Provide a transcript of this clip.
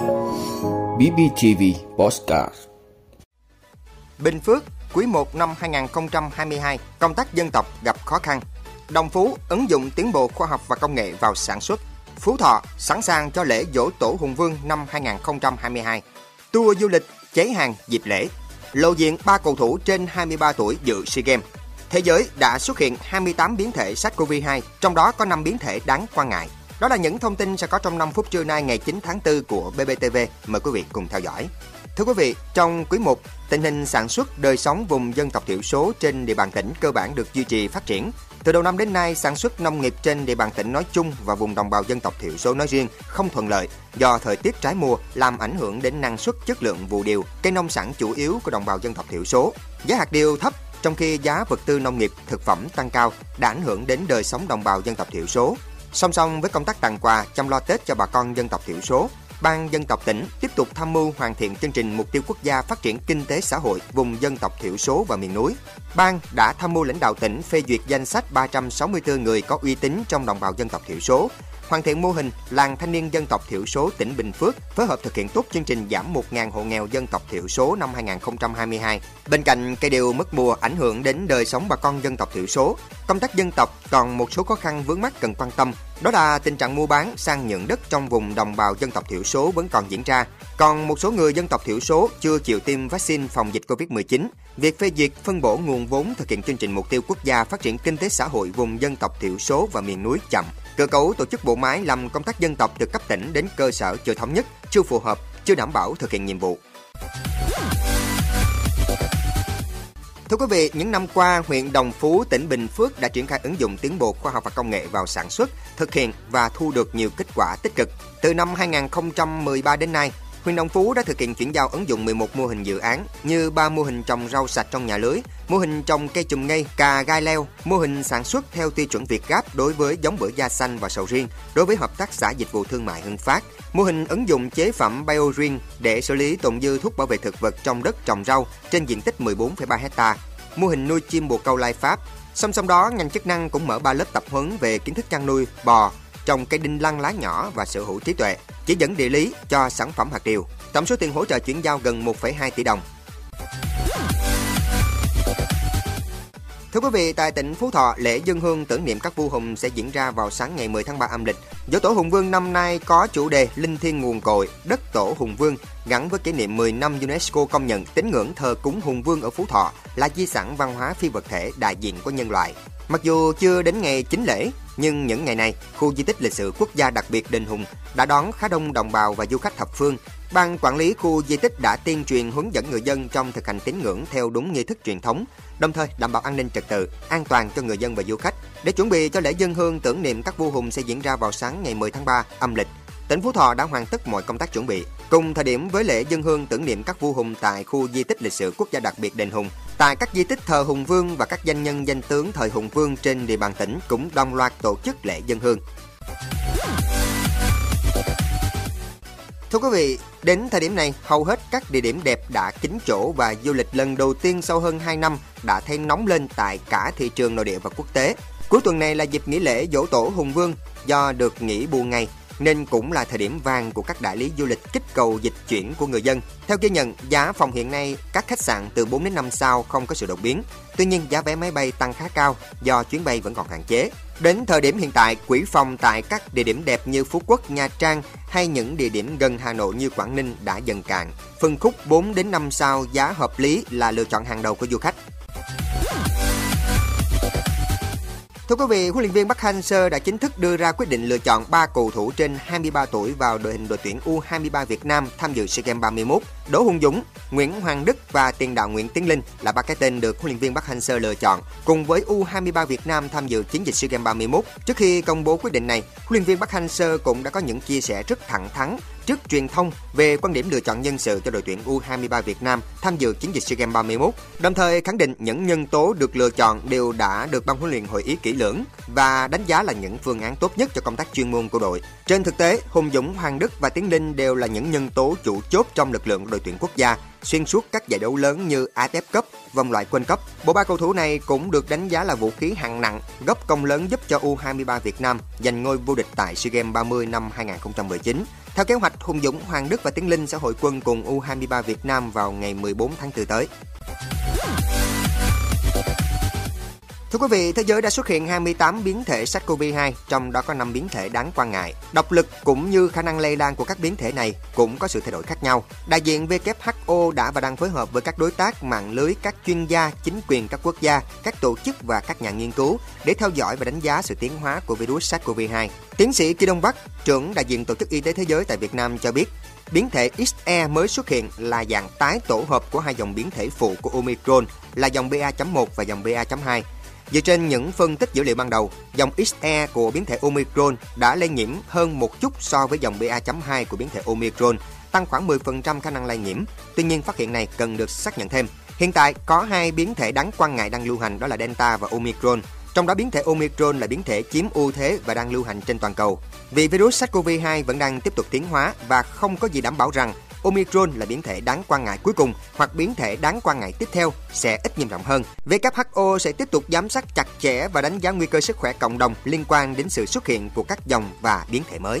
BBTV Postcard Bình Phước, quý 1 năm 2022, công tác dân tộc gặp khó khăn. Đồng Phú ứng dụng tiến bộ khoa học và công nghệ vào sản xuất. Phú Thọ sẵn sàng cho lễ dỗ tổ Hùng Vương năm 2022. Tour du lịch cháy hàng dịp lễ. Lộ diện 3 cầu thủ trên 23 tuổi dự SEA Games. Thế giới đã xuất hiện 28 biến thể SARS-CoV-2, trong đó có 5 biến thể đáng quan ngại. Đó là những thông tin sẽ có trong 5 phút trưa nay ngày 9 tháng 4 của BBTV. Mời quý vị cùng theo dõi. Thưa quý vị, trong quý 1, tình hình sản xuất đời sống vùng dân tộc thiểu số trên địa bàn tỉnh cơ bản được duy trì phát triển. Từ đầu năm đến nay, sản xuất nông nghiệp trên địa bàn tỉnh nói chung và vùng đồng bào dân tộc thiểu số nói riêng không thuận lợi do thời tiết trái mùa làm ảnh hưởng đến năng suất chất lượng vụ điều, cây nông sản chủ yếu của đồng bào dân tộc thiểu số. Giá hạt điều thấp trong khi giá vật tư nông nghiệp, thực phẩm tăng cao đã ảnh hưởng đến đời sống đồng bào dân tộc thiểu số. Song song với công tác tặng quà chăm lo Tết cho bà con dân tộc thiểu số, Ban dân tộc tỉnh tiếp tục tham mưu hoàn thiện chương trình mục tiêu quốc gia phát triển kinh tế xã hội vùng dân tộc thiểu số và miền núi. Ban đã tham mưu lãnh đạo tỉnh phê duyệt danh sách 364 người có uy tín trong đồng bào dân tộc thiểu số, hoàn thiện mô hình làng thanh niên dân tộc thiểu số tỉnh Bình Phước phối hợp thực hiện tốt chương trình giảm 1.000 hộ nghèo dân tộc thiểu số năm 2022. Bên cạnh cây điều mất mùa ảnh hưởng đến đời sống bà con dân tộc thiểu số, công tác dân tộc còn một số khó khăn vướng mắt cần quan tâm. Đó là tình trạng mua bán sang nhượng đất trong vùng đồng bào dân tộc thiểu số vẫn còn diễn ra. Còn một số người dân tộc thiểu số chưa chịu tiêm vaccine phòng dịch Covid-19. Việc phê duyệt phân bổ nguồn vốn thực hiện chương trình mục tiêu quốc gia phát triển kinh tế xã hội vùng dân tộc thiểu số và miền núi chậm Cơ cấu tổ chức bộ máy làm công tác dân tộc từ cấp tỉnh đến cơ sở chưa thống nhất, chưa phù hợp, chưa đảm bảo thực hiện nhiệm vụ. Thưa quý vị, những năm qua, huyện Đồng Phú, tỉnh Bình Phước đã triển khai ứng dụng tiến bộ khoa học và công nghệ vào sản xuất, thực hiện và thu được nhiều kết quả tích cực. Từ năm 2013 đến nay, Huyện Đồng Phú đã thực hiện chuyển giao ứng dụng 11 mô hình dự án như 3 mô hình trồng rau sạch trong nhà lưới, mô hình trồng cây chùm ngây, cà gai leo, mô hình sản xuất theo tiêu chuẩn Việt Gáp đối với giống bưởi da xanh và sầu riêng đối với hợp tác xã dịch vụ thương mại Hưng Phát, mô hình ứng dụng chế phẩm BioRin để xử lý tồn dư thuốc bảo vệ thực vật trong đất trồng rau trên diện tích 14,3 hecta, mô hình nuôi chim bồ câu lai Pháp. Song song đó, ngành chức năng cũng mở 3 lớp tập huấn về kiến thức chăn nuôi bò, trồng cây đinh lăng lá nhỏ và sở hữu trí tuệ, chỉ dẫn địa lý cho sản phẩm hạt điều. Tổng số tiền hỗ trợ chuyển giao gần 1,2 tỷ đồng. Thưa quý vị, tại tỉnh Phú Thọ, lễ dân hương tưởng niệm các vua hùng sẽ diễn ra vào sáng ngày 10 tháng 3 âm lịch. Dỗ tổ Hùng Vương năm nay có chủ đề Linh thiêng nguồn cội, đất tổ Hùng Vương, gắn với kỷ niệm 10 năm UNESCO công nhận tín ngưỡng thờ cúng Hùng Vương ở Phú Thọ là di sản văn hóa phi vật thể đại diện của nhân loại. Mặc dù chưa đến ngày chính lễ, nhưng những ngày này, khu di tích lịch sử quốc gia đặc biệt Đền Hùng đã đón khá đông đồng bào và du khách thập phương. Ban quản lý khu di tích đã tuyên truyền hướng dẫn người dân trong thực hành tín ngưỡng theo đúng nghi thức truyền thống, đồng thời đảm bảo an ninh trật tự, an toàn cho người dân và du khách. Để chuẩn bị cho lễ dân hương tưởng niệm các vua hùng sẽ diễn ra vào sáng ngày 10 tháng 3 âm lịch, tỉnh Phú Thọ đã hoàn tất mọi công tác chuẩn bị. Cùng thời điểm với lễ dân hương tưởng niệm các vua hùng tại khu di tích lịch sử quốc gia đặc biệt Đền Hùng, tại các di tích thờ Hùng Vương và các danh nhân danh tướng thời Hùng Vương trên địa bàn tỉnh cũng đồng loạt tổ chức lễ dân hương. Thưa quý vị, đến thời điểm này, hầu hết các địa điểm đẹp đã kín chỗ và du lịch lần đầu tiên sau hơn 2 năm đã thêm nóng lên tại cả thị trường nội địa và quốc tế. Cuối tuần này là dịp nghỉ lễ dỗ tổ Hùng Vương do được nghỉ bù ngày nên cũng là thời điểm vàng của các đại lý du lịch kích cầu dịch chuyển của người dân. Theo ghi nhận, giá phòng hiện nay các khách sạn từ 4 đến 5 sao không có sự đột biến. Tuy nhiên, giá vé máy bay tăng khá cao do chuyến bay vẫn còn hạn chế. Đến thời điểm hiện tại, quỹ phòng tại các địa điểm đẹp như Phú Quốc, Nha Trang hay những địa điểm gần Hà Nội như Quảng Ninh đã dần cạn. Phân khúc 4 đến 5 sao giá hợp lý là lựa chọn hàng đầu của du khách. Thưa quý vị, huấn luyện viên Park Hang-seo đã chính thức đưa ra quyết định lựa chọn 3 cầu thủ trên 23 tuổi vào đội hình đội tuyển U23 Việt Nam tham dự SEA Games 31. Đỗ Hùng Dũng, Nguyễn Hoàng Đức và tiền đạo Nguyễn Tiến Linh là ba cái tên được huấn luyện viên Park Hang-seo lựa chọn cùng với U23 Việt Nam tham dự chiến dịch SEA Games 31. Trước khi công bố quyết định này, huấn luyện viên Park Hang-seo cũng đã có những chia sẻ rất thẳng thắn trước truyền thông về quan điểm lựa chọn nhân sự cho đội tuyển U23 Việt Nam tham dự chiến dịch SEA Games 31, đồng thời khẳng định những nhân tố được lựa chọn đều đã được ban huấn luyện hội ý kỹ lưỡng và đánh giá là những phương án tốt nhất cho công tác chuyên môn của đội. Trên thực tế, Hùng Dũng, Hoàng Đức và Tiến Linh đều là những nhân tố chủ chốt trong lực lượng đội tuyển quốc gia xuyên suốt các giải đấu lớn như AFF Cup, vòng loại World Cup. Bộ ba cầu thủ này cũng được đánh giá là vũ khí hạng nặng, góp công lớn giúp cho U23 Việt Nam giành ngôi vô địch tại SEA Games 30 năm 2019. Theo kế hoạch, Hùng Dũng, Hoàng Đức và Tiến Linh sẽ hội quân cùng U23 Việt Nam vào ngày 14 tháng 4 tới. Thưa quý vị, thế giới đã xuất hiện 28 biến thể SARS-CoV-2, trong đó có 5 biến thể đáng quan ngại. Độc lực cũng như khả năng lây lan của các biến thể này cũng có sự thay đổi khác nhau. Đại diện WHO đã và đang phối hợp với các đối tác mạng lưới các chuyên gia, chính quyền các quốc gia, các tổ chức và các nhà nghiên cứu để theo dõi và đánh giá sự tiến hóa của virus SARS-CoV-2. Tiến sĩ Kỳ Đông Bắc, trưởng đại diện Tổ chức Y tế Thế giới tại Việt Nam cho biết, biến thể XE mới xuất hiện là dạng tái tổ hợp của hai dòng biến thể phụ của Omicron là dòng BA.1 và dòng BA.2 Dựa trên những phân tích dữ liệu ban đầu, dòng XE của biến thể Omicron đã lây nhiễm hơn một chút so với dòng BA.2 của biến thể Omicron, tăng khoảng 10% khả năng lây nhiễm. Tuy nhiên, phát hiện này cần được xác nhận thêm. Hiện tại có hai biến thể đáng quan ngại đang lưu hành đó là Delta và Omicron. Trong đó biến thể Omicron là biến thể chiếm ưu thế và đang lưu hành trên toàn cầu. Vì virus SARS-CoV-2 vẫn đang tiếp tục tiến hóa và không có gì đảm bảo rằng Omicron là biến thể đáng quan ngại cuối cùng hoặc biến thể đáng quan ngại tiếp theo sẽ ít nghiêm trọng hơn. WHO sẽ tiếp tục giám sát chặt chẽ và đánh giá nguy cơ sức khỏe cộng đồng liên quan đến sự xuất hiện của các dòng và biến thể mới.